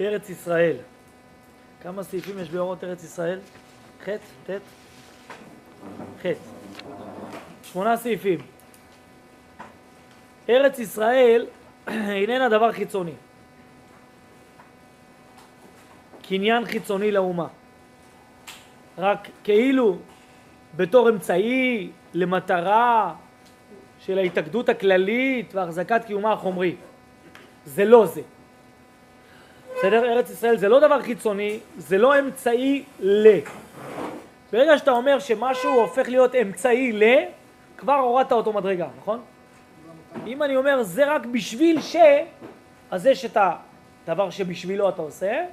ארץ ישראל. כמה סעיפים יש באורות ארץ ישראל? ח', ט', ח'. שמונה סעיפים. ארץ ישראל איננה דבר חיצוני. קניין חיצוני לאומה. רק כאילו בתור אמצעי למטרה של ההתאגדות הכללית והחזקת קיומה החומרי. זה לא זה. בסדר? ארץ ישראל זה לא דבר חיצוני, זה לא אמצעי ל. ברגע שאתה אומר שמשהו הופך להיות אמצעי ל, כבר הורדת אותו מדרגה, נכון? אם אני אומר זה רק בשביל ש, אז יש את הדבר שבשבילו אתה עושה,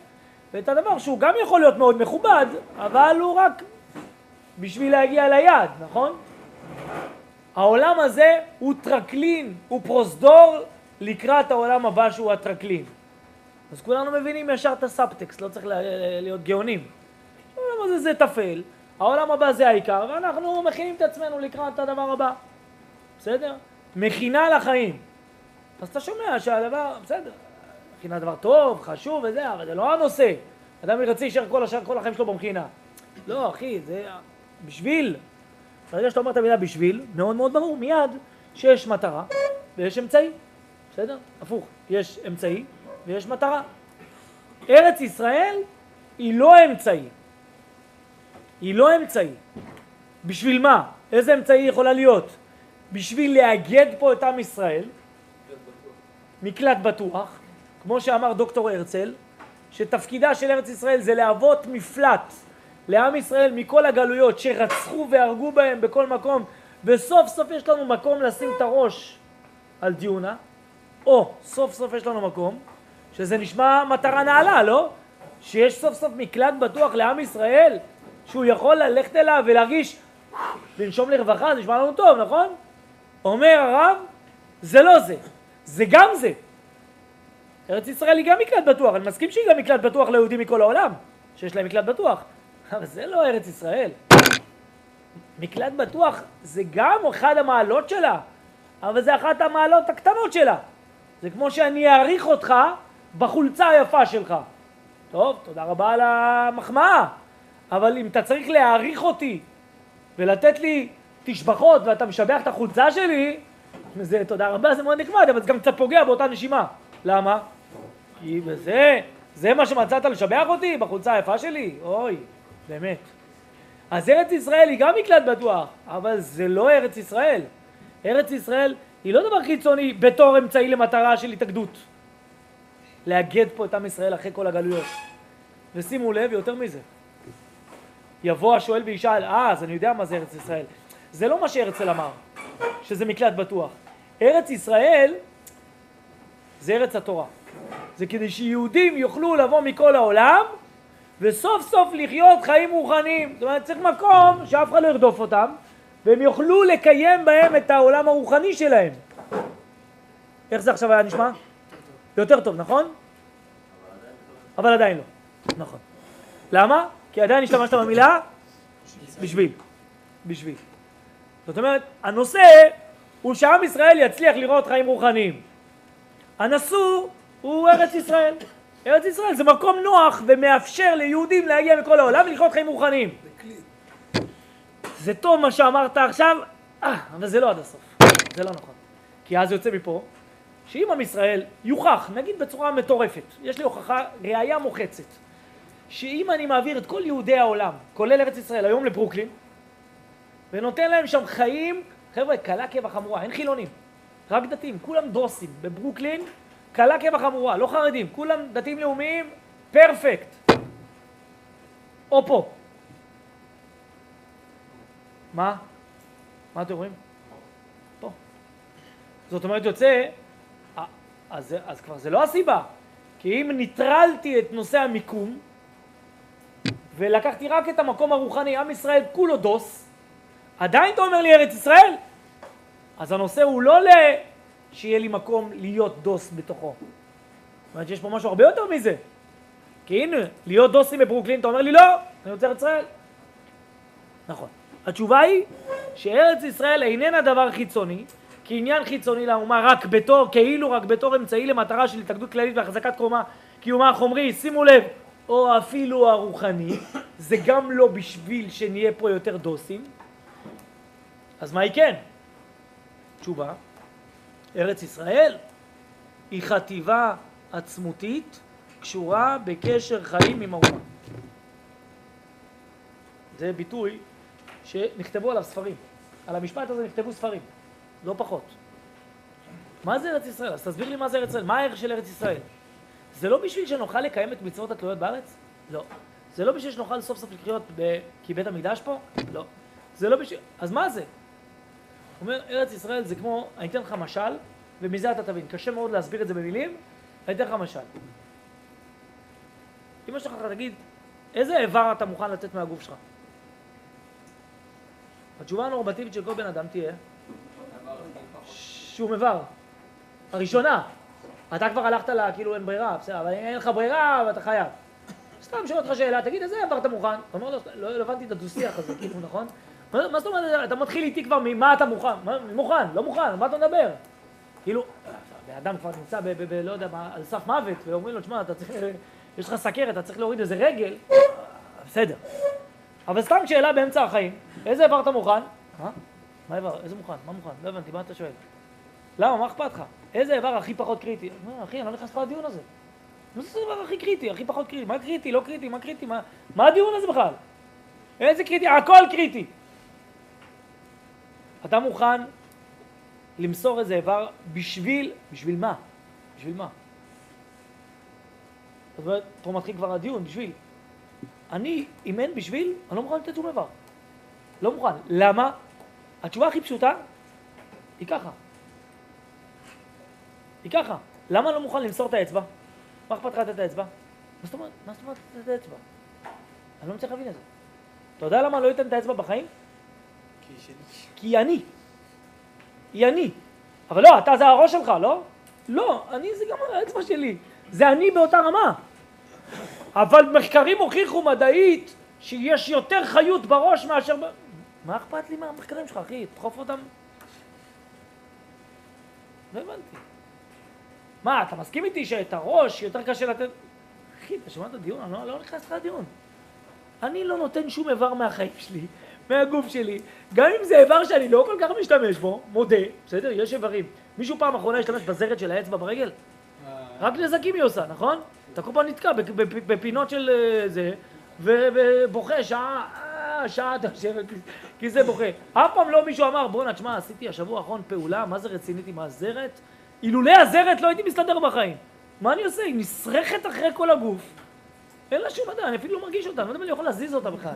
ואת הדבר שהוא גם יכול להיות מאוד מכובד, אבל הוא רק בשביל להגיע ליעד, נכון? העולם הזה הוא טרקלין, הוא פרוזדור לקראת העולם הבא שהוא הטרקלין. אז כולנו מבינים ישר את הסאבטקסט, לא צריך להיות גאונים. העולם הזה זה טפל, העולם הבא זה העיקר, ואנחנו מכינים את עצמנו לקראת הדבר הבא. בסדר? מכינה לחיים. אז אתה שומע שהדבר, בסדר, מכינה דבר טוב, חשוב וזה, אבל זה לא הנושא. אדם ירצה להישאר כל השאר, כל החיים שלו במכינה. לא, אחי, זה בשביל. ברגע שאתה אומר את המילה בשביל, מאוד מאוד ברור, מיד שיש מטרה ויש אמצעי. בסדר? הפוך, יש אמצעי ויש מטרה. ארץ ישראל היא לא אמצעי. היא לא אמצעי. בשביל מה? איזה אמצעי יכולה להיות? בשביל לאגד פה את עם ישראל, מקלט בטוח, כמו שאמר דוקטור הרצל, שתפקידה של ארץ ישראל זה להוות מפלט לעם ישראל מכל הגלויות שרצחו והרגו בהם בכל מקום, וסוף סוף יש לנו מקום לשים את הראש על דיונה, או סוף סוף יש לנו מקום, שזה נשמע מטרה נעלה, לא? שיש סוף סוף מקלט בטוח לעם ישראל, שהוא יכול ללכת אליו ולהרגיש, לנשום לרווחה, זה נשמע לנו טוב, נכון? אומר הרב, זה לא זה, זה גם זה. ארץ ישראל היא גם מקלט בטוח, אני מסכים שהיא גם מקלט בטוח ליהודים מכל העולם, שיש להם מקלט בטוח, אבל זה לא ארץ ישראל. מקלט בטוח זה גם אחד המעלות שלה, אבל זה אחת המעלות הקטנות שלה. זה כמו שאני אעריך אותך בחולצה היפה שלך. טוב, תודה רבה על המחמאה, אבל אם אתה צריך להעריך אותי ולתת לי תשבחות ואתה משבח את החולצה שלי, זה תודה רבה, זה מאוד נחמד, אבל זה גם קצת פוגע באותה נשימה. למה? כי בזה, זה מה שמצאת לשבח אותי בחולצה היפה שלי? אוי, באמת. אז ארץ ישראל היא גם מקלט בטוח, אבל זה לא ארץ ישראל. ארץ ישראל היא לא דבר חיצוני בתור אמצעי למטרה של התאגדות. לאגד פה את עם ישראל אחרי כל הגלויות. ושימו לב, יותר מזה. יבוא השואל וישאל, אה, אז אני יודע מה זה ארץ ישראל. זה לא מה שהרצל אמר, שזה מקלט בטוח. ארץ ישראל זה ארץ התורה. זה כדי שיהודים יוכלו לבוא מכל העולם וסוף סוף לחיות חיים רוחניים. זאת אומרת, צריך מקום שאף אחד לא ירדוף אותם והם יוכלו לקיים בהם את העולם הרוחני שלהם. איך זה עכשיו היה נשמע? יותר טוב, נכון? אבל עדיין לא. נכון. למה? כי עדיין השתמשת במילה בשביל. בשביל. זאת אומרת, הנושא הוא שעם ישראל יצליח לראות חיים רוחניים. הנשוא הוא ארץ ישראל. ארץ ישראל זה מקום נוח ומאפשר ליהודים להגיע מכל העולם ולחיות חיים רוחניים. זה טוב מה שאמרת עכשיו, אה, אבל זה לא עד הסוף. זה לא נכון. כי אז יוצא מפה שאם עם ישראל יוכח, נגיד בצורה מטורפת, יש לי הוכחה, ראייה מוחצת, שאם אני מעביר את כל יהודי העולם, כולל ארץ ישראל, היום לברוקלין, ונותן להם שם חיים, חבר'ה, קלה כבחמורה, אין חילונים, רק דתיים, כולם דוסים, בברוקלין, קלה כבחמורה, לא חרדים, כולם דתיים לאומיים, פרפקט. או פה. מה? מה אתם רואים? פה. זאת אומרת, יוצא, אז, אז כבר זה לא הסיבה, כי אם ניטרלתי את נושא המיקום, ולקחתי רק את המקום הרוחני, עם ישראל כולו דוס, עדיין אתה אומר לי ארץ ישראל? אז הנושא הוא לא ל... שיהיה לי מקום להיות דוס בתוכו. זאת אומרת שיש פה משהו הרבה יותר מזה. כי הנה, להיות דוסים בברוקלין, אתה אומר לי לא, אני רוצה ארץ ישראל. נכון. התשובה היא שארץ ישראל איננה דבר חיצוני, כעניין חיצוני לאומה, רק בתור, כאילו רק בתור אמצעי למטרה של התאגדות כללית והחזקת קומה, קיומה החומרי, שימו לב, או אפילו הרוחני, זה גם לא בשביל שנהיה פה יותר דוסים, אז מה היא כן? תשובה, ארץ ישראל היא חטיבה עצמותית קשורה בקשר חיים עם האומה. זה ביטוי שנכתבו עליו ספרים. על המשפט הזה נכתבו ספרים, לא פחות. מה זה ארץ ישראל? אז תסביר לי מה זה ארץ ישראל. מה הערך של ארץ ישראל? זה לא בשביל שנוכל לקיים את מצוות התלויות בארץ? לא. זה לא בשביל שנוכל סוף סוף לחיות ב... כי בית המקדש פה? לא. זה לא בשביל... אז מה זה? הוא אומר, ארץ ישראל זה כמו, אני אתן לך משל, ומזה אתה תבין. קשה מאוד להסביר את זה במילים, אני אתן לך משל. אמא שלך תגיד, איזה איבר אתה מוכן לתת מהגוף שלך? התשובה הנורמטיבית של כל בן אדם תהיה שום איבר. הראשונה. אתה כבר הלכת לה, כאילו אין ברירה, בסדר, אבל אין לך ברירה ואתה חייב. סתם שואל אותך שאלה, תגיד, איזה איבר אתה מוכן? אתה אומר לו, לא, לא הבנתי את הדו-שיח הזה, כאילו, נכון? מה זאת אומרת, אתה מתחיל איתי כבר ממה אתה מוכן? מוכן, לא מוכן, מה אתה מדבר? כאילו, האדם כבר נמצא ב... לא יודע מה, על סף מוות, ואומרים לו, תשמע, אתה צריך, יש לך סכרת, אתה צריך להוריד איזה רגל, בסדר. אבל סתם שאלה באמצע החיים, איזה איבר אתה מוכן? מה? מה איבר? איזה מוכן? מה מוכן? לא הבנתי, מה אתה שואל? למה? מה אכפת לך? איזה איבר הכי פחות קריטי? אחי, אני לא נכנס לדיון הזה. מה זה הדבר הכי קריטי, הכי פחות קריטי? מה קריטי, לא קריטי, מה קריטי? מה, מה הדיון הזה בכלל? איזה קריטי? הכל קריטי. אתה מוכן למסור איזה איבר בשביל, בשביל מה? בשביל מה? זאת אומרת, פה מתחיל כבר הדיון, בשביל. אני, אם אין בשביל, אני לא מוכן לתת שום איבר. לא מוכן. למה? התשובה הכי פשוטה היא ככה. היא ככה. למה לא מוכן למסור את האצבע? מה אכפת לך לתת את האצבע? מה זאת אומרת? מה זאת אומרת לתת את האצבע? אני לא מצליח להבין את זה. אתה יודע למה לא אתן את האצבע בחיים? כי היא אני. היא אני. אבל לא, אתה זה הראש שלך, לא? לא, אני זה גם האצבע שלי. זה אני באותה רמה. אבל מחקרים הוכיחו מדעית שיש יותר חיות בראש מאשר... ב... מה אכפת לי מהמחקרים שלך, אחי? תדחוף אותם. לא הבנתי. מה, אתה מסכים איתי שאת הראש יותר קשה לתת... אחי, אתה שומע את הדיון? אני לא, לא נכנס לך לדיון. אני לא נותן שום איבר מהחיים שלי מהגוף שלי, גם אם זה איבר שאני לא כל כך משתמש בו, מודה, בסדר? יש איברים. מישהו פעם אחרונה השתמש בזרת של האצבע ברגל? אה. רק נזקים היא עושה, נכון? אתה כל פעם נתקע בפינות של אה, זה, ובוכה שעה, אה, שעה אתה יושב, כי זה בוכה. אף פעם לא מישהו אמר, בואנה, תשמע, עשיתי השבוע האחרון פעולה, מה זה רצינית עם הזרת? אילולא הזרת לא הייתי מסתדר בחיים. מה אני עושה? היא נסרכת אחרי כל הגוף. אין לה שום מדע, אני אפילו לא מרגיש אותה, אני לא יודע אם אני יכול להזיז אותה בכלל.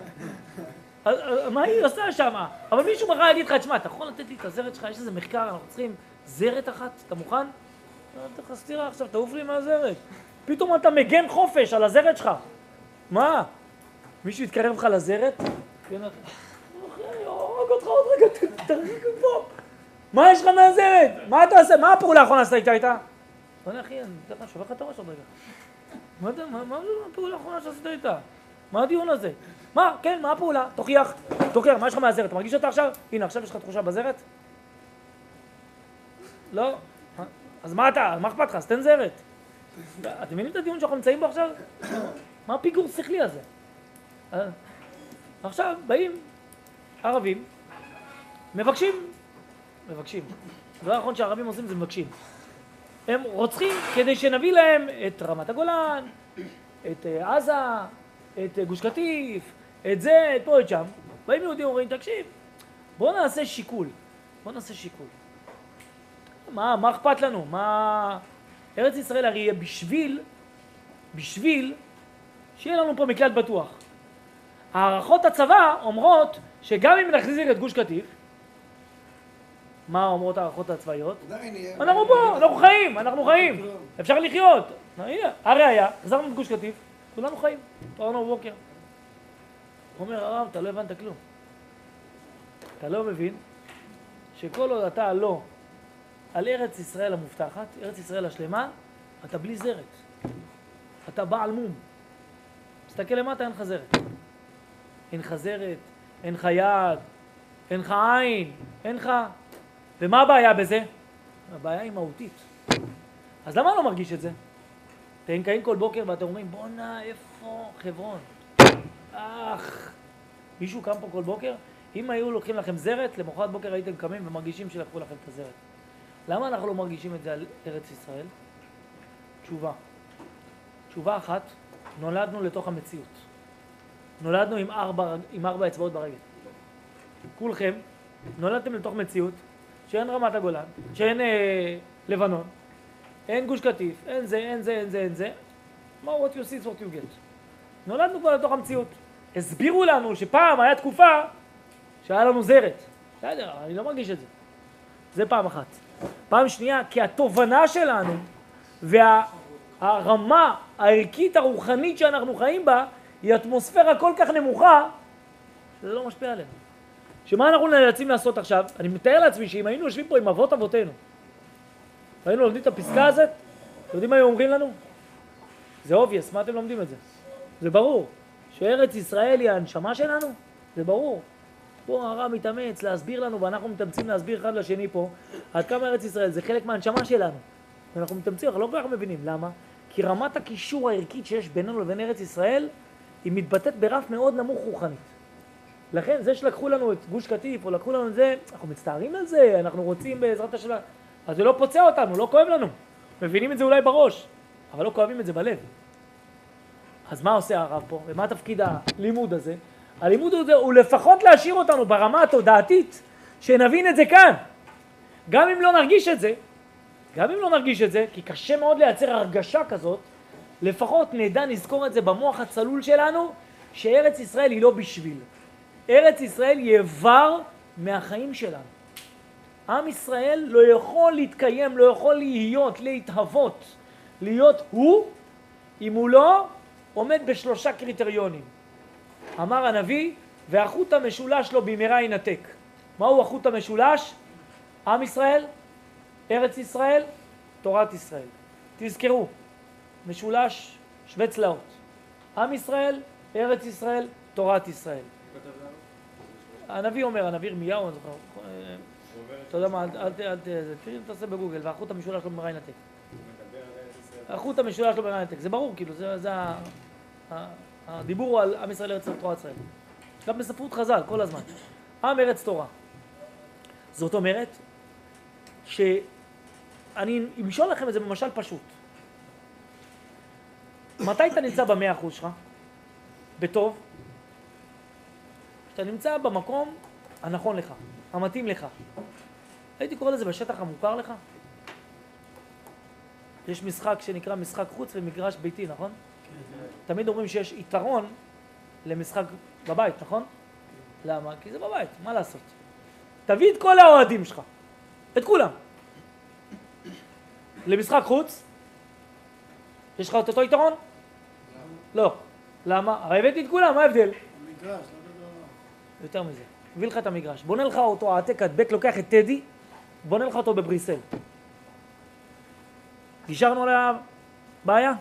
מה היא עושה שם? אבל מישהו מחר יגיד לך, תשמע, אתה יכול לתת לי את הזרת שלך, יש איזה מחקר, אנחנו צריכים זרת אחת, אתה מוכן? לא, אתה לך סטירה עכשיו, תעוף לי מהזרת. פתאום אתה מגן חופש על הזרת שלך. מה? מישהו יתקרב לך לזרת? כן, הורג אותך עוד רגע, תרחיק פה. מה יש לך מהזרת? מה אתה עושה? מה הפעולה האחרונה שעשית איתה? בוא'נה אחי, אני אתן לך, שובר לך את הראש עוד רגע. מה הפעולה האחרונה שעשית איתה? מה הדיון הזה? מה, כן, מה הפעולה? תוכיח, תוכיח, מה יש לך מהזרת? אתה מרגיש אותה עכשיו? הנה, עכשיו יש לך תחושה בזרת? לא? אז מה אתה, מה אכפת לך? אז תן זרת. אתם מבינים את הדיון שאנחנו נמצאים בו עכשיו? מה הפיגור שכלי הזה? אה? עכשיו באים ערבים, מבקשים, מבקשים. הדבר האחרון שהערבים עושים זה מבקשים. הם רוצחים כדי שנביא להם את רמת הגולן, את אה, עזה, את אה, גוש קטיף, את זה, את פה, את שם. באים יהודים אומרים, תקשיב, בוא נעשה שיקול. בוא נעשה שיקול. מה, מה אכפת לנו? מה... ארץ ישראל הרי יהיה בשביל, בשביל שיהיה לנו פה מקלט בטוח. הערכות הצבא אומרות שגם אם נחזיק את גוש קטיף, מה אומרות הערכות הצבאיות? אנחנו פה, אנחנו חיים, אנחנו חיים, אפשר לחיות. הנה, הראיה, החזרנו את גוש קטיף, כולנו חיים, פרענו בבוקר. הוא אומר, הרב, אתה לא הבנת כלום. אתה לא מבין שכל עוד אתה לא על ארץ ישראל המובטחת, ארץ ישראל השלמה, אתה בלי זרת. אתה בעל מום. תסתכל למטה, אין לך זרת. אין לך זרת, אין לך יד, אין לך עין, אין לך... ומה הבעיה בזה? הבעיה היא מהותית. אז למה אני לא מרגיש את זה? אתם קמים כל בוקר ואתם אומרים, בואנה, איפה חברון? אך, מישהו קם פה כל בוקר? אם היו לוקחים לכם זרת, למחרת בוקר הייתם קמים ומרגישים שלקחו לכם את הזרת. למה אנחנו לא מרגישים את זה על ארץ ישראל? תשובה. תשובה אחת, נולדנו לתוך המציאות. נולדנו עם ארבע, עם ארבע אצבעות ברגל. כולכם נולדתם לתוך מציאות שאין רמת הגולן, שאין אה, לבנון, אין גוש קטיף, אין זה, אין זה, אין זה, אין זה. מה what you see is what you get. נולדנו כבר לתוך המציאות. הסבירו לנו שפעם היה תקופה שהיה לנו זרת. בסדר, אני לא מרגיש את זה. זה פעם אחת. פעם שנייה, כי התובנה שלנו והרמה הערכית הרוחנית שאנחנו חיים בה היא אטמוספירה כל כך נמוכה שזה לא משפיע עלינו. שמה אנחנו נאלצים לעשות עכשיו? אני מתאר לעצמי שאם היינו יושבים פה עם אבות אבותינו והיינו לומדים את הפסקה הזאת, אתם יודעים מה היו אומרים לנו? זה obvious, מה אתם לומדים את זה? זה ברור. שארץ ישראל היא הנשמה שלנו? זה ברור. פה הרב מתאמץ להסביר לנו, ואנחנו מתאמצים להסביר אחד לשני פה, עד כמה ארץ ישראל זה חלק מהנשמה שלנו. ואנחנו מתאמצים, אנחנו לא כל כך מבינים. למה? כי רמת הקישור הערכית שיש בינינו לבין ארץ ישראל, היא מתבטאת ברף מאוד נמוך רוחנית. לכן, זה שלקחו לנו את גוש קטיף, או לקחו לנו את זה, אנחנו מצטערים על זה, אנחנו רוצים בעזרת השם, אז זה לא פוצע אותנו, לא כואב לנו. מבינים את זה אולי בראש, אבל לא כואבים את זה בלב. אז מה עושה הרב פה, ומה תפקיד הלימוד הזה? הלימוד הזה הוא לפחות להשאיר אותנו ברמה התודעתית, שנבין את זה כאן. גם אם לא נרגיש את זה, גם אם לא נרגיש את זה, כי קשה מאוד לייצר הרגשה כזאת, לפחות נדע, נזכור את זה במוח הצלול שלנו, שארץ ישראל היא לא בשביל. ארץ ישראל היא איבר מהחיים שלנו. עם ישראל לא יכול להתקיים, לא יכול להיות, להתהוות, להיות הוא, אם הוא לא עומד בשלושה קריטריונים. אמר הנביא, והחוט המשולש לו במהרה ינתק. מהו החוט המשולש? עם ישראל, ארץ ישראל, תורת ישראל. תזכרו, משולש שווה צלעות. עם ישראל, ארץ ישראל, תורת ישראל. הנביא אומר, הנביא ירמיהו, אני זוכר, אתה יודע מה, אל תעשה בגוגל, והחוט המשולש לו במהרה ינתק. החוט המשולש לו במהרה ינתק, זה ברור, כאילו, זה הדיבור הוא על עם ישראל ארץ תורה ישראל. גם בספרות חז"ל, כל הזמן. עם ארץ תורה. זאת אומרת, שאני אמשול לכם את זה במשל פשוט. מתי אתה נמצא במאה אחוז שלך? בטוב? כשאתה נמצא במקום הנכון לך, המתאים לך. הייתי קורא לזה בשטח המוכר לך. יש משחק שנקרא משחק חוץ ומגרש ביתי, נכון? תמיד אומרים שיש יתרון למשחק בבית, נכון? למה? כי זה בבית, מה לעשות? תביא את כל האוהדים שלך, את כולם. למשחק חוץ, יש לך את אותו יתרון? לא. למה? הרי הבאתי את כולם, מה ההבדל? המגרש, לא יותר מזה. מביא לך את המגרש. בונה לך אותו העתק הדבק, לוקח את טדי, בונה לך אותו בבריסל. נשארנו על הבעיה?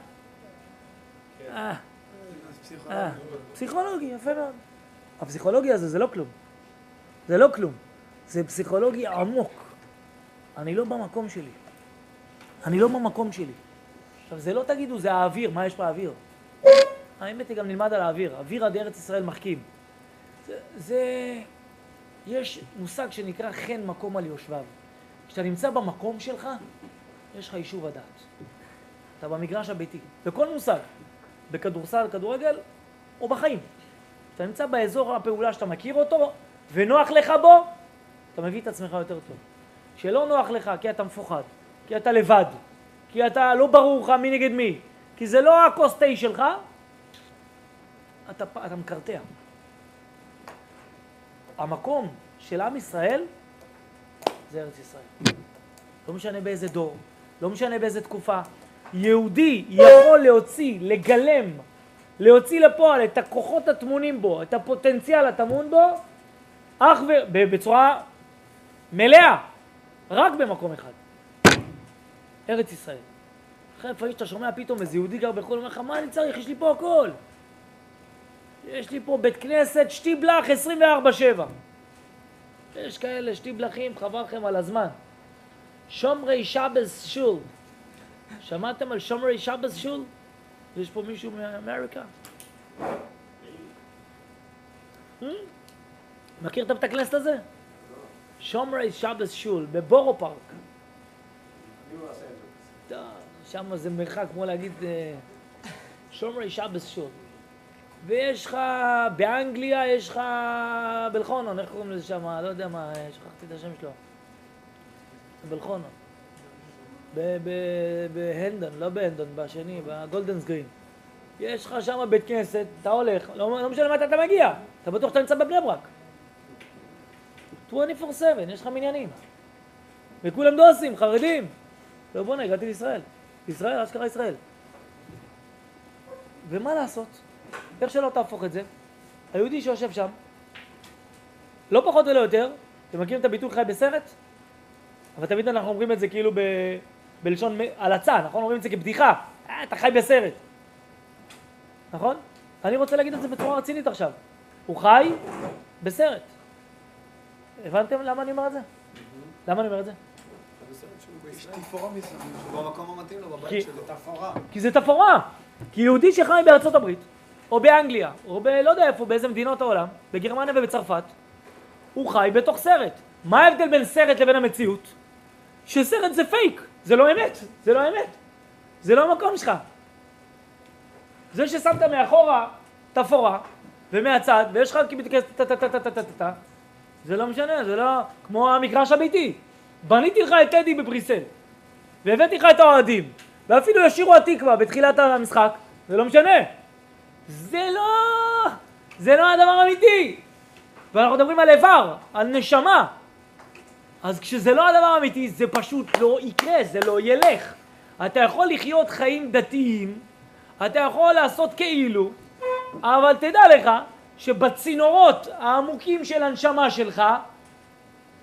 אה. אה. פסיכולוגי, יפה מאוד. הפסיכולוגיה הזה זה לא כלום. זה לא כלום. זה פסיכולוגי עמוק. אני לא במקום שלי. אני לא במקום שלי. עכשיו, זה לא תגידו, זה האוויר, מה יש באוויר? האמת היא גם נלמד על האוויר. אוויר עד ארץ ישראל מחכים. זה, זה... יש מושג שנקרא חן מקום על יושביו. כשאתה נמצא במקום שלך, יש לך יישוב הדעת. אתה במגרש הביתי. בכל מושג. בכדורסל, כדורגל, או בחיים. אתה נמצא באזור הפעולה שאתה מכיר אותו, ונוח לך בו, אתה מביא את עצמך יותר טוב. שלא נוח לך כי אתה מפוחד, כי אתה לבד, כי אתה לא ברור לך מי נגד מי, כי זה לא הכוס תה שלך, אתה, אתה מקרטע. המקום של עם ישראל זה ארץ ישראל. לא משנה באיזה דור, לא משנה באיזה תקופה, יהודי יכול להוציא, לגלם, להוציא לפועל את הכוחות הטמונים בו, את הפוטנציאל הטמון בו, אך ו... בצורה מלאה, רק במקום אחד, ארץ ישראל. אחרי לפעמים שאתה שומע פתאום איזה יהודי גר בחו"ל, אומר לך, מה אני צריך? יש לי פה הכל. יש לי פה בית כנסת, שטיבלח 24-7. יש כאלה שטיבלחים, חבל לכם על הזמן. שומרי שבס שול. שמעתם על שומרי שבס שול? יש פה מישהו מאמריקה? Hmm? מכיר את הבית הכנסת הזה? שומרי שבס שול, בבורו פארק. שם זה מרחק כמו להגיד אה, שומרי שבס שול. ויש לך, באנגליה יש לך בלחונון, איך קוראים לזה שם? לא יודע מה, שכחתי את השם שלו. בלחונון. בהנדון, לא בהנדון, בשני, בגולדנס גרין. יש לך שם בית כנסת, אתה הולך, לא, לא משנה מתי אתה מגיע, אתה בטוח שאתה נמצא בבני ברק. 24/7, יש לך מניינים. וכולם דוסים, חרדים. לא בואנה, הגעתי לישראל. ישראל, אשכרה ישראל. ומה לעשות? איך שלא תהפוך את זה, היהודי שיושב שם, לא פחות ולא יותר, אתם מכירים את הביטוי חי בסרט? אבל תמיד אנחנו אומרים את זה כאילו ב... בלשון הלצה, נכון? אומרים את זה כבדיחה, אה, אתה חי בסרט, נכון? אני רוצה להגיד את זה בצורה רצינית עכשיו. הוא חי בסרט. הבנתם למה אני אומר את זה? למה אני אומר את זה? כי זה תפאורה. כי יהודי שחי בארצות הברית, או באנגליה, או בלא יודע איפה, באיזה מדינות העולם, בגרמניה ובצרפת, הוא חי בתוך סרט. מה ההבדל בין סרט לבין המציאות? שסרט זה פייק, זה לא אמת, זה לא אמת. זה לא המקום שלך. זה ששמת מאחורה תפאורה, ומהצד, ויש לך מתכנס טה-טה-טה-טה-טה-טה, זה לא משנה, זה לא כמו המגרש הביתי. בניתי לך את טדי בבריסל, והבאתי לך את האוהדים, ואפילו ישירו התקווה בתחילת המשחק, זה לא משנה. זה לא, זה לא הדבר האמיתי. ואנחנו מדברים על איבר, על נשמה. אז כשזה לא הדבר האמיתי, זה פשוט לא יקרה, זה לא ילך. אתה יכול לחיות חיים דתיים, אתה יכול לעשות כאילו, אבל תדע לך שבצינורות העמוקים של הנשמה שלך,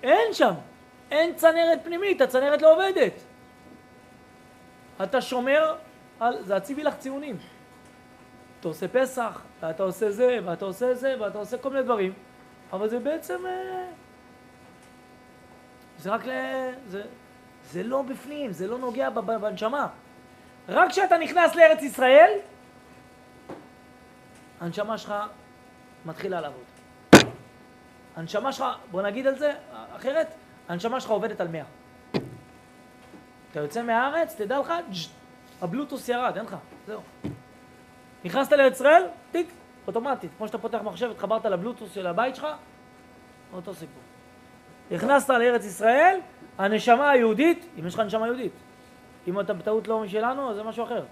אין שם, אין צנרת פנימית, הצנרת לא עובדת. אתה שומר על, זה הציבי לך ציונים. אתה עושה פסח, ואתה עושה זה, ואתה עושה זה, ואתה עושה כל מיני דברים, אבל זה בעצם... אה, זה רק ל... זה, זה לא בפנים, זה לא נוגע בנשמה. רק כשאתה נכנס לארץ ישראל, הנשמה שלך מתחילה לעבוד. הנשמה שלך, בוא נגיד על זה אחרת, הנשמה שלך עובדת על 100. אתה יוצא מהארץ, תדע לך, הבלוטוס ירד, אין לך, זהו. נכנסת לארץ ישראל, טיק, אוטומטית. כמו שאתה פותח מחשב, התחברת לבלוטוס של הבית שלך, אותו סיפור. נכנסת לארץ ישראל, הנשמה היהודית, אם יש לך נשמה יהודית, אם אתה בטעות לא משלנו, אז זה משהו אחר.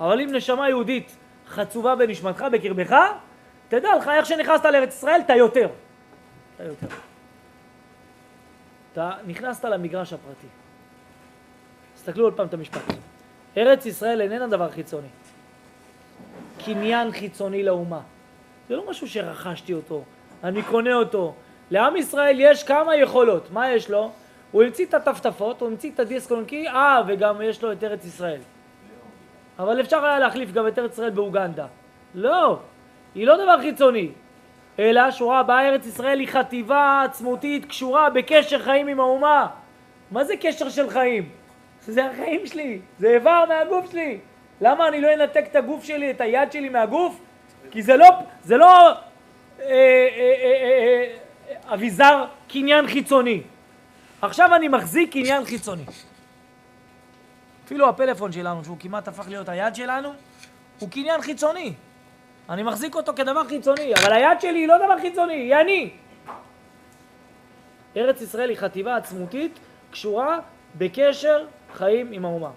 אבל אם נשמה יהודית חצובה בנשמתך, בקרבך, תדע לך, איך שנכנסת לארץ ישראל, אתה יותר. אתה יותר. אתה נכנסת למגרש הפרטי. תסתכלו עוד פעם את המשפט. ארץ ישראל איננה דבר חיצוני. קניין חיצוני לאומה. זה לא משהו שרכשתי אותו, אני קונה אותו. לעם ישראל יש כמה יכולות. מה יש לו? הוא המציא את הטפטפות, הוא המציא את הדיסק אונקי, אה, וגם יש לו את ארץ ישראל. אבל אפשר היה להחליף גם את ארץ ישראל באוגנדה. לא, היא לא דבר חיצוני, אלא שורה הבאה, ארץ ישראל היא חטיבה עצמותית קשורה בקשר חיים עם האומה. מה זה קשר של חיים? זה החיים שלי, זה איבר מהגוף שלי. למה אני לא אנתק את הגוף שלי, את היד שלי מהגוף? כי זה לא, זה לא אה, אה, אה, אביזר קניין חיצוני. עכשיו אני מחזיק קניין חיצוני. אפילו הפלאפון שלנו, שהוא כמעט הפך להיות היד שלנו, הוא קניין חיצוני. אני מחזיק אותו כדבר חיצוני, אבל היד שלי היא לא דבר חיצוני, היא אני. ארץ ישראל היא חטיבה עצמותית קשורה בקשר חיים עם האומה.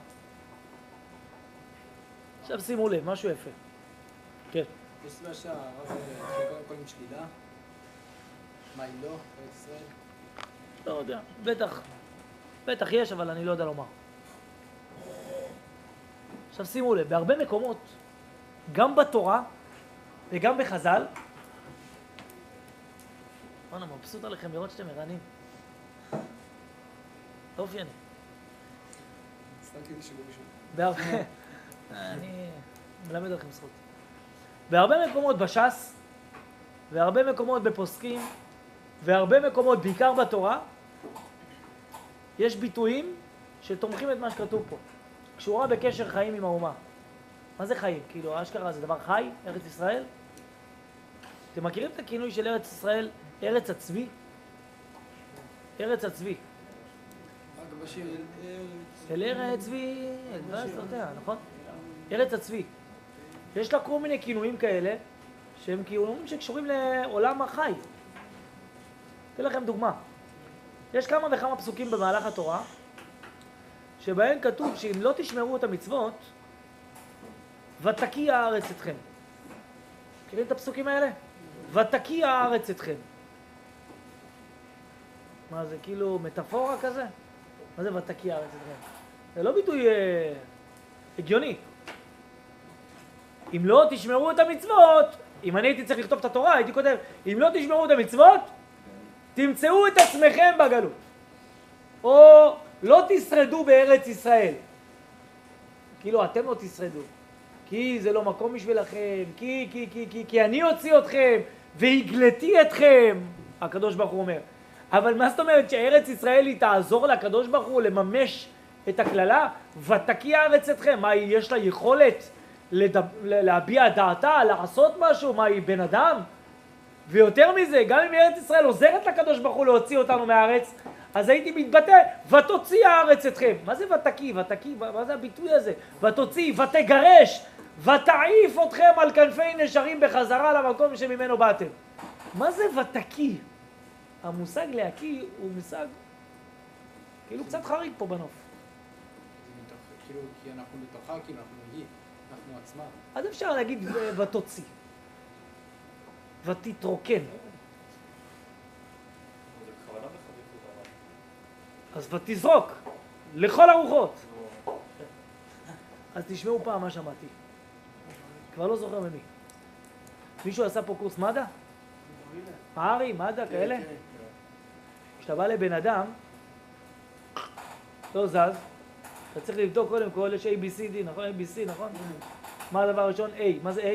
עכשיו שימו לב, משהו יפה. כן. יש סיבה שהרב קודם עם שלילה? מה היא לא, ארץ ישראל? לא יודע, בטח, בטח יש, אבל אני לא יודע לומר. עכשיו שימו לב, בהרבה מקומות, גם בתורה וגם בחז"ל, וואלה, מבסוט עליכם לראות שאתם ערניים. לא אופייני. אני מלמד לכם זכות. בהרבה מקומות בש"ס, והרבה מקומות בפוסקים, והרבה מקומות, בעיקר בתורה, יש ביטויים שתומכים את מה שכתוב פה. קשורה בקשר חיים עם האומה. מה זה חיים? כאילו, אשכרה זה דבר חי, ארץ ישראל? אתם מכירים את הכינוי של ארץ ישראל, ארץ הצבי? ארץ הצבי. רק בשיר. אל ארץ צבי, לא יודע, נכון? ארץ הצבי. יש לה כל מיני כינויים כאלה, שהם כינויים שקשורים לעולם החי. אתן לכם דוגמה. יש כמה וכמה פסוקים במהלך התורה, שבהם כתוב שאם לא תשמרו את המצוות, ותקיא הארץ אתכם. מכירים את הפסוקים האלה? ותקיא הארץ אתכם. מה זה, כאילו מטאפורה כזה? מה זה ותקיא הארץ אתכם? זה לא ביטוי אה, הגיוני. אם לא תשמרו את המצוות, אם אני הייתי צריך לכתוב את התורה, הייתי כותב, אם לא תשמרו את המצוות, תמצאו את עצמכם בגלות. או לא תשרדו בארץ ישראל. כאילו, אתם לא תשרדו. כי זה לא מקום בשבילכם, כי, כי, כי, כי, כי אני אוציא אתכם והגלתי אתכם, הקדוש ברוך הוא אומר. אבל מה זאת אומרת שארץ ישראל היא תעזור לקדוש ברוך הוא לממש את הקללה? ותקיא הארץ אתכם. מה, יש לה יכולת לדב... להביע דעתה, לעשות משהו? מה, היא בן אדם? ויותר מזה, גם אם ארץ ישראל עוזרת לקדוש ברוך הוא להוציא אותנו מהארץ, אז הייתי מתבטא, ותוציא הארץ אתכם. מה זה ותקיא? ותקיא, מה זה הביטוי הזה? ותוציא, ותגרש, ותעיף אתכם על כנפי נשרים בחזרה למקום שממנו באתם. מה זה ותקיא? המושג להקיא הוא מושג כאילו קצת חריג פה בנוף. כאילו, כי אנחנו בתוכה, כאילו, אנחנו. אז אפשר להגיד ותוציא. ותתרוקן. אז ותזרוק. לכל הרוחות. אז תשמעו פעם מה שמעתי. כבר לא זוכר ממי. מישהו עשה פה קורס מד"א? מהרי, מד"א, כאלה? כשאתה בא לבן אדם, לא זז, אתה צריך לבדוק קודם כל, יש ABCD, נכון? ABC, נכון? מה הדבר הראשון? A. מה זה A?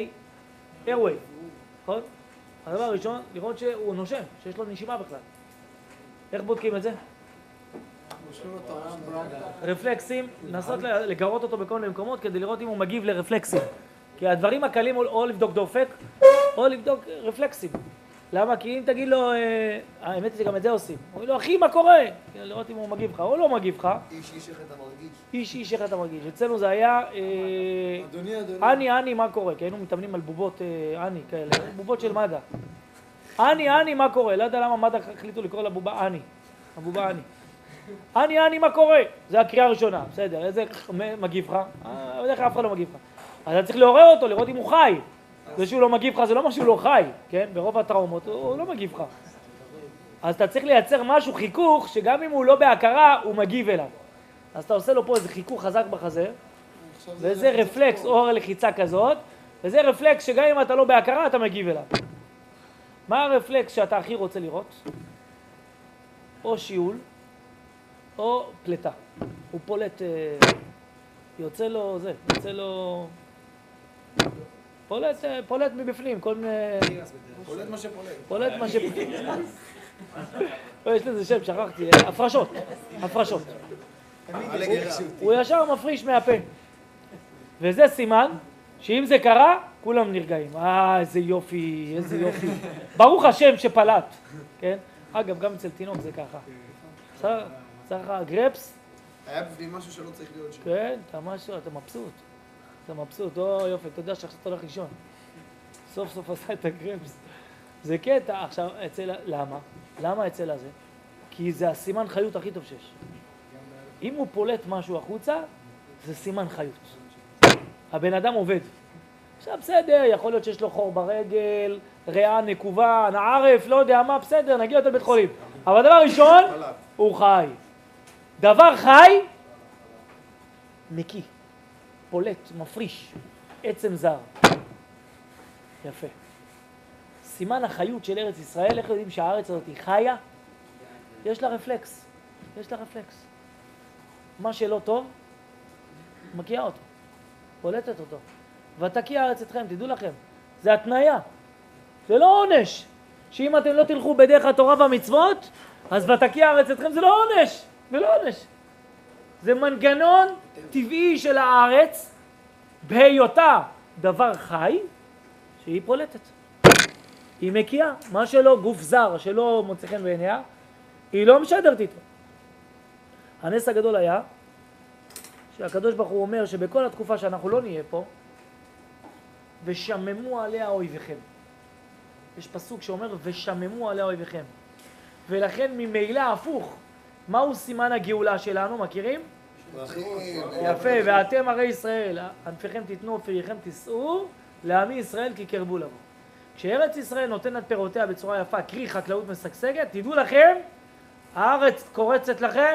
airway, נכון? הדבר הראשון, לראות שהוא נושם, שיש לו נשימה בכלל. איך בודקים את זה? רפלקסים, לנסות לגרות אותו בכל מיני מקומות כדי לראות אם הוא מגיב לרפלקסים. כי הדברים הקלים או- לבדוק דופק, או לבדוק רפלקסים. למה? כי אם תגיד לו, אה, האמת היא שגם את זה עושים. אומרים לו, אחי, מה קורה? כדי לראות אם הוא מגיב לך או לא מגיב לך. איש איש איך אתה מרגיש? איש איש איך אתה מרגיש. אצלנו זה היה, אה, אדוני, אדוני. אני, אני, מה קורה? כי היינו מתאמנים על בובות אה, אני כאלה, בובות של מד"א. אני, אני, מה קורה? לא יודע למה מד"א החליטו לקרוא לבובה אני. הבובה אני. אני, אני, מה קורה? זה הקריאה הראשונה, בסדר, איזה מגיב לך? בדרך כלל אף אחד לא מגיב לך. אז אתה צריך לעורר אותו, לראות אם הוא חי. זה שהוא לא מגיב לך זה לא מה שהוא לא חי, כן? ברוב הטראומות הוא לא מגיב לך. אז אתה צריך לייצר משהו, חיכוך, שגם אם הוא לא בהכרה, הוא מגיב אליו. אז אתה עושה לו פה איזה חיכוך חזק בחזה, וזה רפלקס או לחיצה כזאת, וזה רפלקס שגם אם אתה לא בהכרה, אתה מגיב אליו. מה הרפלקס שאתה הכי רוצה לראות? או שיעול, או פלטה. הוא פולט, אה, יוצא לו זה, יוצא לו... פולט, אה, פולט מבפנים, כל מיני... פולט מה שפולט. פולט מה ש... לא, יש לזה שם, שכחתי, אה, הפרשות, הפרשות. הוא ישר מפריש מהפה. וזה סימן שאם זה קרה, כולם נרגעים. אה, איזה יופי, איזה יופי. ברוך השם שפלט, כן? אגב, גם אצל תינוק זה ככה. צריך- צריך לך גרפס, היה בפנים משהו שלא צריך להיות שם. כן, אתה משהו, אתה מבסוט. אתה מבסוט, או יופי, אתה יודע שעכשיו אתה הולך לישון. סוף סוף עשה את הגרפס. זה קטע, עכשיו, אצל, למה? למה אצל הזה? כי זה הסימן חיות הכי טוב שיש. אם הוא פולט משהו החוצה, זה סימן חיות. הבן אדם עובד. עכשיו בסדר, יכול להיות שיש לו חור ברגל, ריאה נקובה, נערף, לא יודע מה, בסדר, נגיע אותו לבית חולים. אבל דבר ראשון. הוא חי. דבר חי, נקי, פולט, מפריש, עצם זר. יפה. סימן החיות של ארץ ישראל, איך יודעים שהארץ הזאת היא חיה? יש לה רפלקס. יש לה רפלקס. מה שלא טוב, מקיאה אותו, פולטת אותו. ותקיא הארץ אתכם, תדעו לכם, זה התניה, זה לא עונש. שאם אתם לא תלכו בדרך התורה והמצוות, אז ותקיע הארץ אתכם זה לא עונש, זה לא עונש. זה מנגנון טבעי של הארץ בהיותה דבר חי, שהיא פולטת. היא מקיאה, מה שלא גוף זר, שלא מוצא חן בעיניה, היא לא משדרת איתו. הנס הגדול היה שהקדוש ברוך הוא אומר שבכל התקופה שאנחנו לא נהיה פה, ושממו עליה אויביכם. יש פסוק שאומר ושממו עליה אויביכם. ולכן ממילא הפוך, מהו סימן הגאולה שלנו, מכירים? יפה, ואתם הרי ישראל, ענפיכם תיתנו ופריכם תישאו, לעמי ישראל כי קרבו לבוא. כשארץ ישראל נותנת פירותיה בצורה יפה, קרי חקלאות משגשגת, תדעו לכם, הארץ קורצת לכם,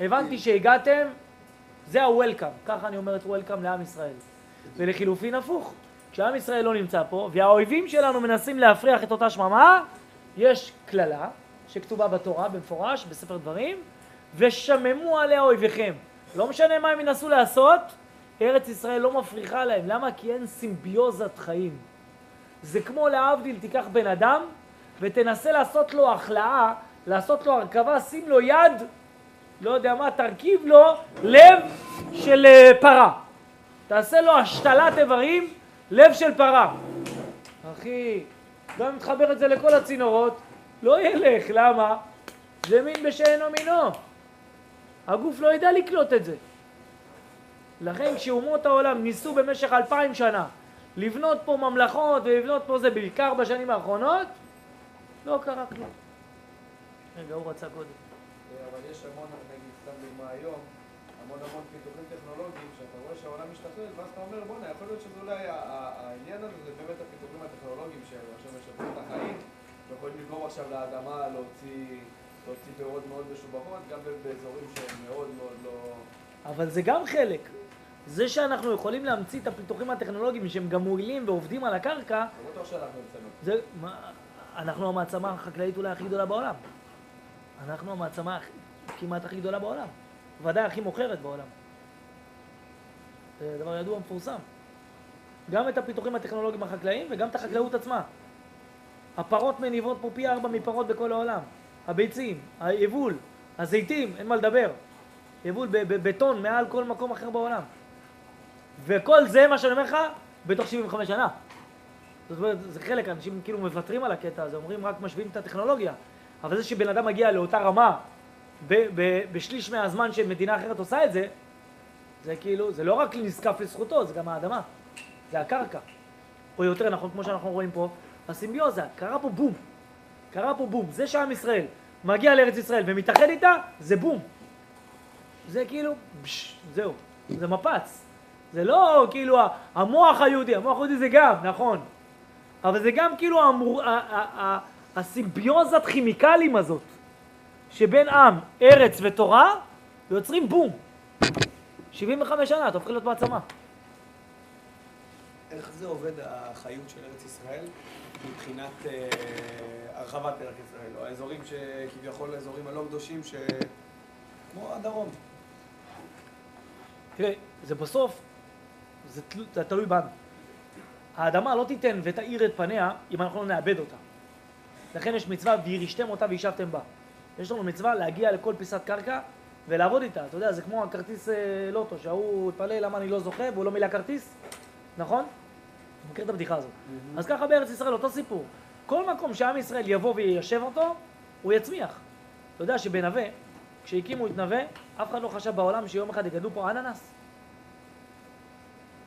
הבנתי שהגעתם, זה ה-Welcome, ככה אני אומר את Welcome לעם ישראל. ולחילופין הפוך, כשעם ישראל לא נמצא פה, והאויבים שלנו מנסים להפריח את אותה שממה, יש קללה שכתובה בתורה במפורש, בספר דברים, ושממו עליה אויביכם. לא משנה מה הם ינסו לעשות, ארץ ישראל לא מפריחה להם. למה? כי אין סימביוזת חיים. זה כמו להבדיל, תיקח בן אדם ותנסה לעשות לו החלאה, לעשות לו הרכבה, שים לו יד, לא יודע מה, תרכיב לו לב של אה, פרה. תעשה לו השתלת איברים, לב של פרה. אחי, גם אם תחבר את זה לכל הצינורות, לא ילך, למה? זה מין בשאינו מינו. הגוף לא ידע לקלוט את זה. לכן כשאומות העולם ניסו במשך אלפיים שנה לבנות פה ממלכות ולבנות פה זה בעיקר בשנים האחרונות, לא קרה כלום. רגע, הוא רצה קודם. אבל יש המון, נגיד, סתם דוגמה היום, המון המון פיתוחים טכנולוגיים, שאתה רואה שהעולם משתכלל, ואז אתה אומר, בואנה, יכול להיות שזה אולי העניין הזה, זה באמת הפיתוחים הטכנולוגיים שעכשיו משפרים את החיים, ויכולים לגרום עכשיו לאדמה להוציא, להוציא פירות מאוד משובחות, גם באזורים שהם מאוד מאוד לא... אבל זה גם חלק. זה שאנחנו יכולים להמציא את הפיתוחים הטכנולוגיים שהם גם מועילים ועובדים על הקרקע, לא בטוח שאנחנו. זה, מה, אנחנו המעצמה החקלאית אולי הכי גדולה בעולם. אנחנו המעצמה כמעט הכי גדולה בעולם. ודאי הכי מוכרת בעולם. זה דבר ידוע ומפורסם. גם את הפיתוחים הטכנולוגיים החקלאיים וגם את החקלאות עצמה. הפרות מניבות פה פי ארבע מפרות בכל העולם. הביצים, היבול, הזיתים, אין מה לדבר. יבול ב- בבטון מעל כל מקום אחר בעולם. וכל זה, מה שאני אומר לך, בתוך 75 שנה. זאת אומרת, זה חלק, אנשים כאילו מוותרים על הקטע הזה, אומרים רק משווים את הטכנולוגיה. אבל זה שבן אדם מגיע לאותה רמה בשליש מהזמן שמדינה אחרת עושה את זה, זה כאילו, זה לא רק נזקף לזכותו, זה גם האדמה, זה הקרקע. או יותר נכון, כמו שאנחנו רואים פה, הסימביוזה, קרה פה בום. קרה פה בום. זה שעם ישראל מגיע לארץ ישראל ומתאחד איתה, זה בום. זה כאילו, פש, זהו, זה מפץ. זה לא כאילו המוח היהודי, המוח היהודי זה גם, נכון. אבל זה גם כאילו המור, הסימביוזת כימיקלים הזאת, שבין עם, ארץ ותורה, ויוצרים בום. 75 שנה, אתה הופך להיות מעצמה. איך זה עובד החיות של ארץ ישראל מבחינת אה, הרחבת ארץ ישראל, או האזורים שכביכול האזורים הלא קדושים, ש... כמו הדרום. תראה, זה בסוף, זה, תלו, זה תלוי בנו. האדמה לא תיתן ותאיר את פניה אם אנחנו לא נאבד אותה. לכן יש מצווה וירישתם אותה וישבתם בה. יש לנו מצווה להגיע לכל פיסת קרקע ולעבוד איתה. אתה יודע, זה כמו הכרטיס אה, לוטו, שההוא התפלא למה אני לא זוכה והוא לא מילא כרטיס, נכון? מכיר את הבדיחה הזאת. אז ככה בארץ ישראל אותו סיפור. כל מקום שעם ישראל יבוא ויישב אותו, הוא יצמיח. אתה יודע שבנווה, כשהקימו את נווה, אף אחד לא חשב בעולם שיום אחד יגדלו פה אננס.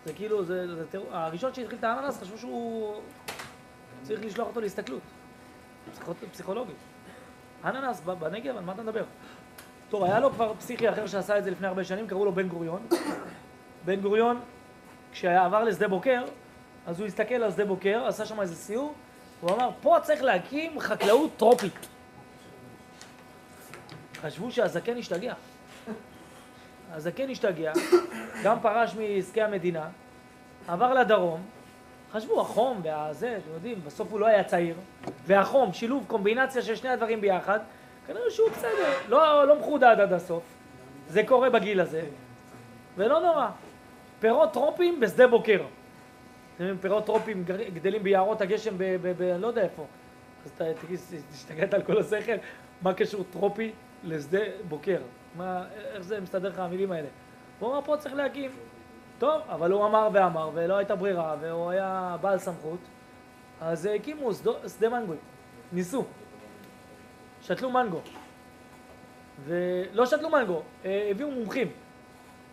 זה כאילו, זה, זה הראשון שהתחיל את האננס חשבו שהוא צריך לשלוח אותו להסתכלות, פסיכו, פסיכולוגית. אננס בנגב, על מה אתה מדבר? טוב, היה לו כבר פסיכי אחר שעשה את זה לפני הרבה שנים, קראו לו בן גוריון. בן גוריון, כשעבר לשדה בוקר, אז הוא הסתכל על שדה בוקר, עשה שם איזה סיור, הוא אמר, פה צריך להקים חקלאות טרופית. חשבו שהזקן השתגע. הזקן השתגע, גם פרש מעסקי המדינה, עבר לדרום, חשבו, החום והזה, אתם יודעים, בסוף הוא לא היה צעיר, והחום, שילוב, קומבינציה של שני הדברים ביחד, כנראה שהוא בסדר, לא, לא מחודד עד הסוף, זה קורה בגיל הזה, ולא נורא. פירות טרופים בשדה בוקר. פירות טרופיים גר- גדלים ביערות הגשם ב... ב, ב לא יודע איפה. אז אתה תגיד, השתגעת על כל השכל? מה קשור טרופי לשדה בוקר? מה, איך זה מסתדר לך המילים האלה? הוא אמר, פה צריך להקים. טוב, אבל הוא אמר ואמר, ולא הייתה ברירה, והוא היה בעל סמכות, אז הקימו שדה מנגוי. ניסו. שתלו מנגו. ולא שתלו מנגו, אה, הביאו מומחים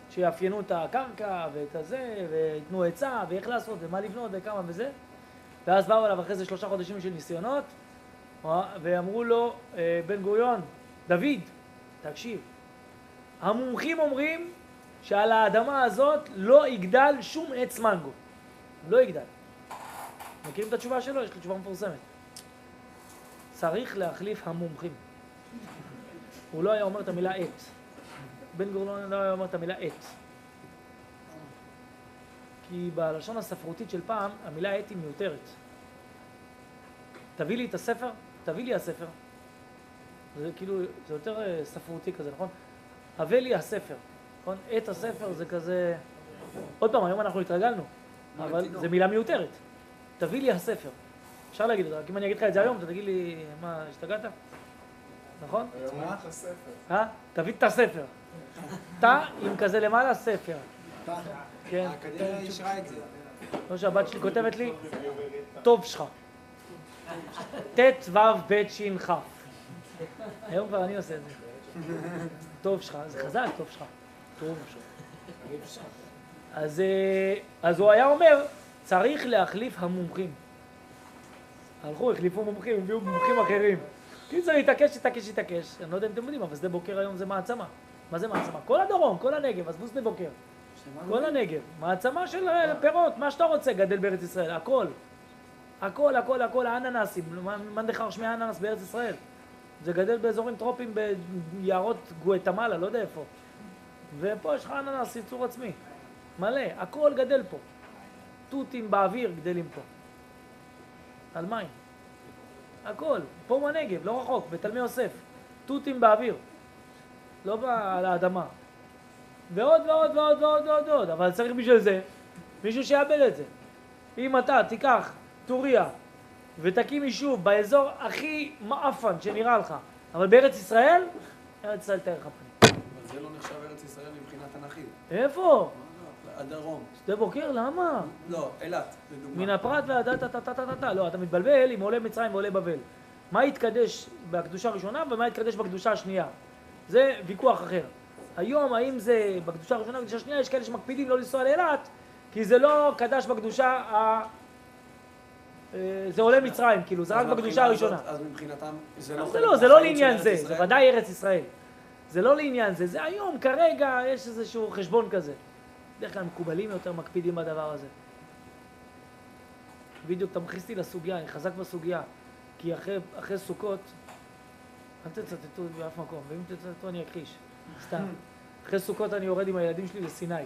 שיאפיינו את הקרקע ואת הזה, וייתנו עצה, ואיך לעשות, ומה לבנות, וכמה וזה. ואז באו אליו אחרי זה שלושה חודשים של ניסיונות, ואמרו לו, אה, בן גוריון, דוד, תקשיב, המומחים אומרים שעל האדמה הזאת לא יגדל שום עץ מנגו. לא יגדל. מכירים את התשובה שלו? יש לו תשובה מפורסמת. צריך להחליף המומחים. הוא לא היה אומר את המילה עת. בן גוריון לא היה אומר את המילה עת. כי בלשון הספרותית של פעם, המילה עת היא מיותרת. תביא לי את הספר, תביא לי הספר. זה כאילו, זה יותר אה, ספרותי כזה, נכון? הבא לי הספר, נכון? עת הספר זה כזה... עוד פעם, היום אנחנו התרגלנו, אבל זה מילה מיותרת. תביא לי הספר. אפשר להגיד את זה, רק אם אני אגיד לך את זה היום, אתה תגיד לי, מה, השתגעת? נכון? אה? תביא את הספר. תא עם כזה למעלה ספר. כן. האקדמיה אישרה את זה. לא שהבת שלי כותבת לי, טוב שלך. ט' ו' ב' ש' כ'. היום כבר אני עושה את זה. טוב שלך, זה חזק, טוב שלך. טוב שלך. אז, אה, אז הוא היה אומר, צריך להחליף המומחים. הלכו, החליפו מומחים, הביאו מומחים אחרים. קיצר, התעקש, התעקש, התעקש. אני לא יודע אם אתם יודעים, אבל שדה בוקר היום זה מעצמה. מה זה מעצמה? כל הדרום, כל הנגב, עזבו שדה בוקר. כל הנגב. מעצמה של אה, פירות, מה שאתה רוצה גדל בארץ ישראל, הכל. הכל, הכל, הכל, האננסים, מאן דכר שמי האננס בארץ ישראל. זה גדל באזורים טרופיים ביערות גואטמלה, לא יודע איפה. ופה יש לך אננס, ייצור עצמי. מלא, הכל גדל פה. תותים באוויר גדלים פה. על מים. הכל, פה בנגב, לא רחוק, בתלמי יוסף. תותים באוויר. לא על האדמה. ועוד ועוד ועוד ועוד ועוד ועוד, אבל צריך בשביל זה מישהו שיעבד את זה. אם אתה תיקח טוריה ותקים יישוב באזור הכי מעפן שנראה לך, אבל בארץ ישראל, ארץ ישראל תאר לך פנים. אבל זה לא נחשב ארץ ישראל מבחינה תנכית. איפה? הדרום. שדה בוקר? למה? לא, אילת, לדוגמה. מן הפרת ועד טה טה טה טה טה טה. לא, אתה מתבלבל עם עולי מצרים ועולי בבל. מה יתקדש בקדושה הראשונה ומה יתקדש בקדושה השנייה. זה ויכוח אחר. היום, האם זה בקדושה הראשונה ובקדושה השנייה, יש כאלה שמקפידים לא לנסוע לאילת, כי זה לא קדש בקדושה ה... אה, זה עולי מצרים, כאילו, זה רק בקדושה הראשונה. אז מבחינתם זה לא זה לא, זה לא לעניין זה? זה ודאי ארץ ישראל. זה לא לעניין זה, זה היום, כרגע, יש איזשהו חשבון כזה. בדרך כלל מקובלים יותר מקפידים בדבר הזה. בדיוק אתה אותי לסוגיה, אני חזק בסוגיה. כי אחרי, אחרי סוכות, אל תצטטו באף מקום, ואם תצטטו אני אכחיש. סתם. אחרי סוכות אני יורד עם הילדים שלי לסיני.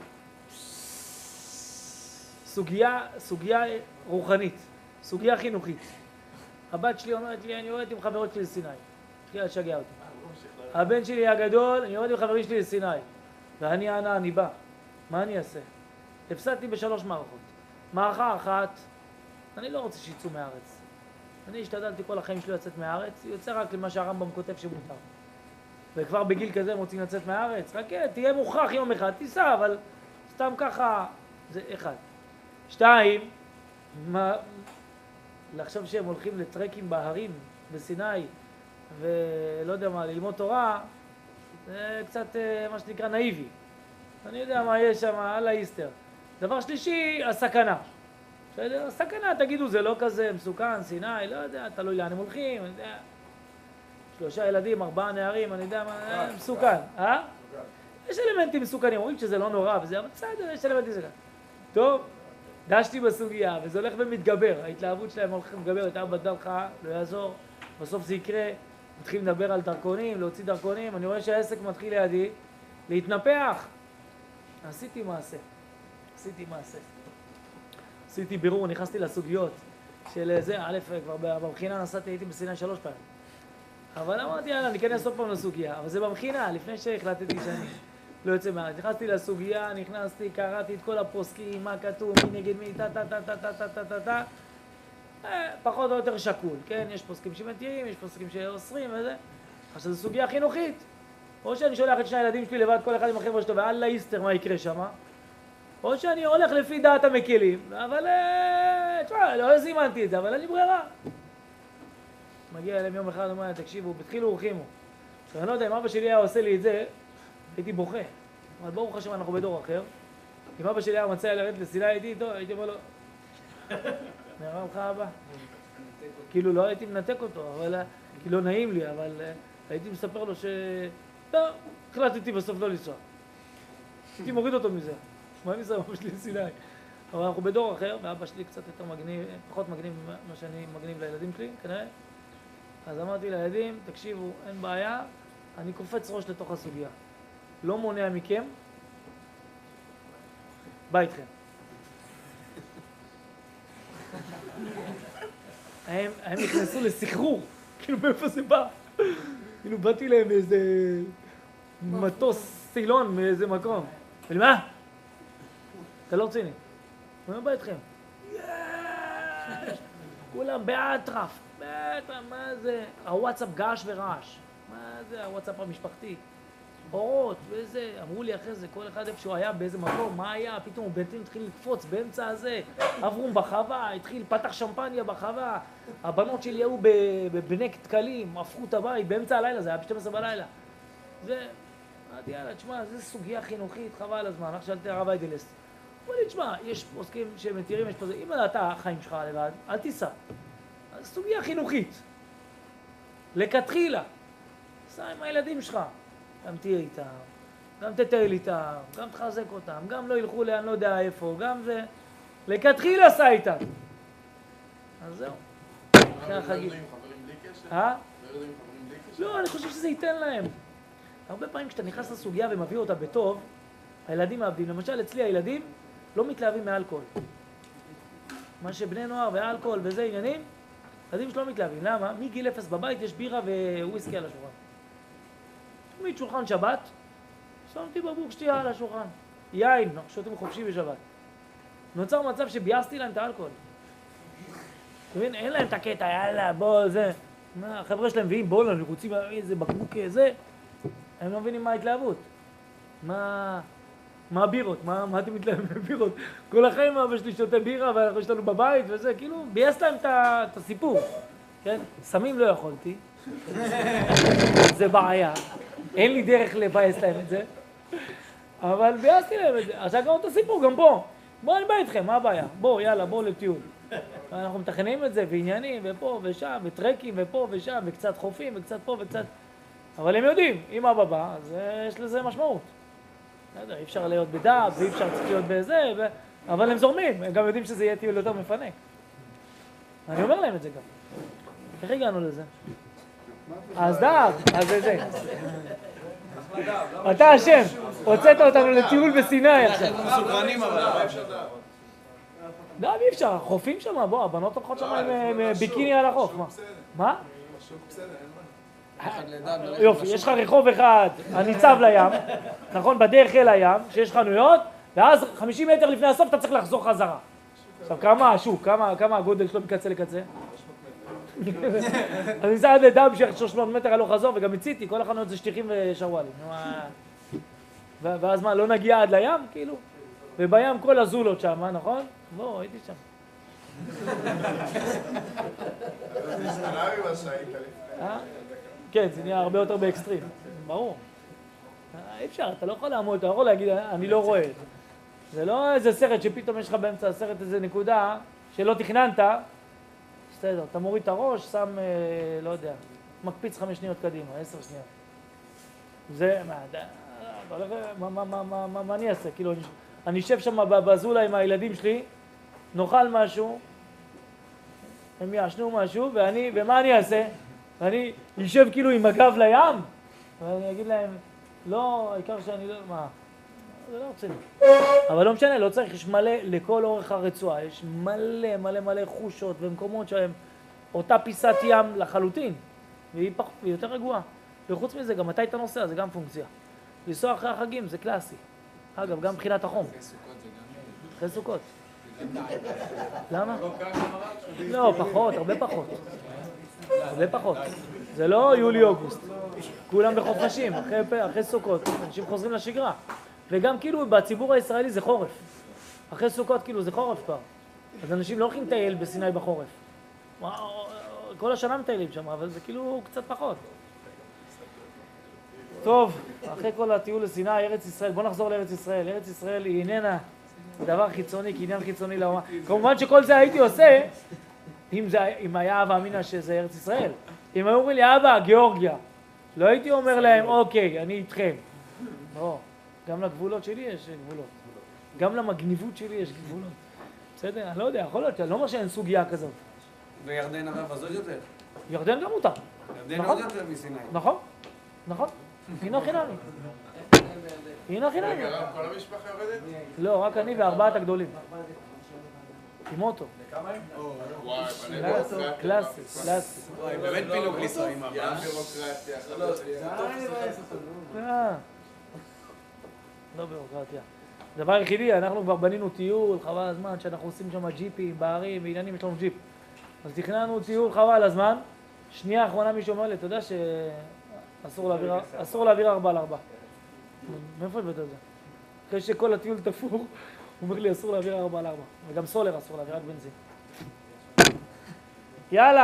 סוגיה, סוגיה רוחנית, סוגיה חינוכית. הבת שלי אומרת לי, אני יורדת עם חברות שלי לסיני. התחילה לשגע אותי. הבן שלי הגדול, אני יורד עם חברים שלי לסיני. ואני אנה, אני בא. מה אני אעשה? הפסדתי בשלוש מערכות. מערכה אחת, אני לא רוצה שיצאו מהארץ. אני השתדלתי כל החיים שלי לצאת מהארץ, יוצא רק למה שהרמב"ם כותב שמותר. וכבר בגיל כזה הם רוצים לצאת מהארץ, חכה, תהיה מוכרח יום אחד, תיסע, אבל סתם ככה, זה אחד. שתיים, מה, לחשוב שהם הולכים לטרקים בהרים בסיני, ולא יודע מה, ללמוד תורה, זה קצת אה, מה שנקרא נאיבי. אני יודע מה יש שם, אללה איסטר. דבר שלישי, הסכנה. בסדר? הסכנה, תגידו, זה לא כזה מסוכן, סיני, לא יודע, תלוי לאן הם הולכים, אני יודע. שלושה ילדים, ארבעה נערים, אני יודע מה, אה, מסוכן. אה? יש אלמנטים מסוכנים, אומרים שזה לא נורא וזה, אבל בסדר, יש אלמנטים מסוכנים. טוב, דשתי בסוגיה, וזה הולך ומתגבר, ההתלהבות שלהם הולכת ומתגבר, יותר בדלחה, לא יעזור, בסוף זה יקרה, מתחילים לדבר על דרכונים, להוציא דרכונים, אני רואה שהעסק מתחיל לידי להתנפח. עשיתי מעשה, עשיתי מעשה. עשיתי בירור, נכנסתי לסוגיות של זה, א', כבר במכינה נסעתי, הייתי בסיני שלוש פעמים. אבל אמרתי, יאללה, אני אכנס עוד פעם לסוגיה, אבל זה במכינה, לפני שהחלטתי שאני... לא יוצא מהארץ. נכנסתי לסוגיה, נכנסתי, קראתי את כל הפוסקים, מה כתוב, מי נגד מי, טה טה טה טה טה טה טה טה טה אה, פחות או יותר שקול, כן? יש פוסקים שמתירים, יש פוסקים שאוסרים וזה. עכשיו זו סוגיה חינוכית. או שאני שולח את שני הילדים שלי לבד, כל אחד עם החבר'ה שלו, ואללה איסטר, מה יקרה שם? או שאני הולך לפי דעת המקלים, אבל... אה, תשמע, לא זימנתי את זה, אבל אין לי ברירה. מגיע אליהם יום אחד, אומר, תקשיבו, בתחילו ורחימו. אני לא יודע, אם אבא שלי היה עושה לי את זה, הייתי בוכה. אבל ברוך השם, אנחנו בדור אחר. אם אבא שלי היה מציע לרדת לסיני איתי, טוב, הייתי אומר לו, נראה לך אבא? כאילו, לא הייתי מנתק אותו, אבל... כי לא נעים לי, אבל אה, הייתי מספר לו ש... לא, החלטתי בסוף לא לנסוע. הייתי מוריד אותו מזה. מה אני אעשה אבא שלי לסיני? אבל אנחנו בדור אחר, ואבא שלי קצת יותר מגניב, פחות מגניב ממה שאני מגניב לילדים שלי, כנראה. אז אמרתי לילדים, תקשיבו, אין בעיה, אני קופץ ראש לתוך הסוגיה. לא מונע מכם, בא איתכם. הם, הם נכנסו לסחרור, כאילו מאיפה זה בא? כאילו באתי להם באיזה מטוס סילון מאיזה מקום. ואני מה? אתה לא רציני. מה בא איתכם? כולם באטרף, בטח, מה זה? הוואטסאפ געש ורעש. מה זה הוואטסאפ המשפחתי? אורות וזה, אמרו לי אחרי זה, כל אחד איפה שהוא היה באיזה מקום, מה היה? פתאום בנטין התחיל לקפוץ באמצע הזה, אברום בחווה, התחיל, פתח שמפניה בחווה, הבנות שלי היו בבני דקלים, הפכו את הבית באמצע הלילה, זה היה ב-12 בלילה. זה, אמרתי, יאללה, תשמע, זו סוגיה חינוכית, חבל על הזמן, רק שאלתי הרב איידלסט. אמר לי, תשמע, יש פוסקים שמתירים, יש פוסקים, אם אתה החיים שלך לבד, אל תיסע. אז סוגיה חינוכית. לכתחילה. סע עם הילדים שלך. גם תהיה איתם, גם תטייל איתם, גם תחזק אותם, גם לא ילכו לאן לא יודע איפה, גם זה... לכתחילה סע איתם. אז זהו. אחרי החגים. אה? לא, אני חושב שזה ייתן להם. הרבה פעמים כשאתה נכנס לסוגיה ומביא אותה בטוב, הילדים מאבדים. למשל, אצלי הילדים לא מתלהבים מאלכוהול. מה שבני נוער ואלכוהול וזה עניינים, ילדים שלא מתלהבים. למה? מגיל אפס בבית יש בירה וויסקי על השולחן. תמיד שולחן שבת, שמתי בקבוק שתייה על השולחן. יין, אנחנו שותים חופשי בשבת. נוצר מצב שביאסתי להם את האלכוהול. אתה מבין? אין להם את הקטע, יאללה, בוא, זה. החבר'ה שלהם מביאים בואו, אני רוצים איזה בקבוק זה. הם לא מבינים מה ההתלהבות. מה... מה הבירות? מה, מה אתם מתלהבים בבירות? כל החיים אבא שלי שותה בירה ויש לנו בבית וזה, כאילו, ביאס להם את הסיפור, כן? סמים לא יכולתי, זה בעיה. אין לי דרך לבאס להם את זה, אבל ביאסתי להם את זה. עכשיו גם אותו סיפור, גם פה. בואו אני בא איתכם, מה הבעיה? בואו, יאללה, בואו לטיול. אנחנו מתכננים את זה, ועניינים, ופה ושם, וטרקים, ופה ושם, וקצת חופים, וקצת פה וקצת... אבל הם יודעים, אם אבא בא, אז יש לזה משמעות. בסדר, אי אפשר להיות בדעת, ואי אפשר להיות בזה, ו... אבל הם זורמים, הם גם יודעים שזה יהיה טיול יותר מפנק. אני אומר להם את זה גם. איך הגענו לזה? אז דעת, אז זה זה. אתה אשם, הוצאת אותנו לטיול בסיני עכשיו. אבל. לא, אי אפשר, החופים שם, בוא, הבנות הולכות שם עם ביקיני על החוף, מה? מה? יופי, יש לך רחוב אחד הניצב לים, נכון? בדרך אל הים, שיש חנויות, ואז 50 מטר לפני הסוף אתה צריך לחזור חזרה. עכשיו, כמה השוק, כמה הגודל שלו מקצה לקצה? אז ניסה עד לדם של 300 מטר הלוך חזור, וגם הציתי, כל החנויות זה שטיחים ושרוואלים. ואז מה, לא נגיע עד לים? כאילו? ובים כל הזולות שם, נכון? לא, הייתי שם. כן, זה נהיה הרבה יותר באקסטרים, ברור. אי אפשר, אתה לא יכול לעמוד, אתה לא יכול להגיד, אני לא רואה את זה. זה לא איזה סרט שפתאום יש לך באמצע הסרט איזה נקודה שלא תכננת, בסדר, אתה מוריד את הראש, שם, אה, לא יודע, מקפיץ חמש שניות קדימה, עשר שניות. זה, מה, הולך, מה, מה, מה, מה, מה, מה אני אעשה? כאילו, אני אשב שם בזולה עם הילדים שלי, נאכל משהו, הם יעשנו משהו, ואני, ומה אני אעשה? ואני אשב כאילו עם הגב לים, ואני אגיד להם, לא, העיקר שאני לא, מה, זה לא רציני. אבל לא משנה, לא צריך, יש מלא, לכל אורך הרצועה, יש מלא מלא מלא חושות ומקומות שהם אותה פיסת ים לחלוטין, והיא פחות, והיא יותר רגועה. וחוץ מזה, גם מתי אתה נוסע, זה גם פונקציה. לנסוע אחרי החגים, זה קלאסי. אגב, גם מבחינת החום, אחרי סוכות. למה? לא? לא, פחות, הרבה פחות. הרבה פחות. זה לא יולי-אוגוסט. כולם בחופשים, אחרי, סוכות, אנשים חוזרים לשגרה. וגם כאילו בציבור הישראלי זה חורף. אחרי סוכות כאילו זה חורף כבר. אז אנשים לא הולכים לטייל בסיני בחורף. כל השנה מטיילים שם, אבל זה כאילו קצת פחות. טוב, אחרי כל הטיול לסיני, ארץ ישראל, בוא נחזור לארץ ישראל. ארץ ישראל היא איננה דבר חיצוני כעניין חיצוני לאומה. כמובן שכל זה הייתי עושה אם, זה, אם היה אבא אמינא שזה ארץ ישראל. אם היו אומרים לי, אבא, גיאורגיה, לא הייתי אומר להם, אוקיי, אני איתכם. לא, גם לגבולות שלי יש גבולות. גם למגניבות שלי יש גבולות. בסדר? אני לא יודע, יכול להיות, אני לא אומר שאין סוגיה כזאת. וירדן הרב אז עוד יותר. ירדן גם מותר. ירדן נכון. עוד יותר מסיני. נכון, נכון. הנה חינמי. הנה חינמי. כל המשפחה יורדת? לא, רק אני וארבעת הגדולים. עם אוטו. כמה הם? וואי, מלא קלאסי. קלאסי, קלאסי. וואי, באמת פינוק לנסוע עם ים אבא. ביורוקרטיה. אה, לא ביורוקרטיה. הדבר היחידי, אנחנו כבר בנינו טיול, חבל הזמן, שאנחנו עושים שם ג'יפים, בערים, בעניינים, יש לנו ג'יפ. אז תכננו טיול חבל הזמן. שנייה אחרונה מישהו אומר לי, אתה יודע שאסור להעביר, אסור להעביר ארבע על ארבע. מאיפה הבאת את זה? אחרי שכל הטיול תפור, הוא אומר לי אסור להעביר ארבע על ארבע. וגם סולר אסור להעביר, רק בנזין. יאללה.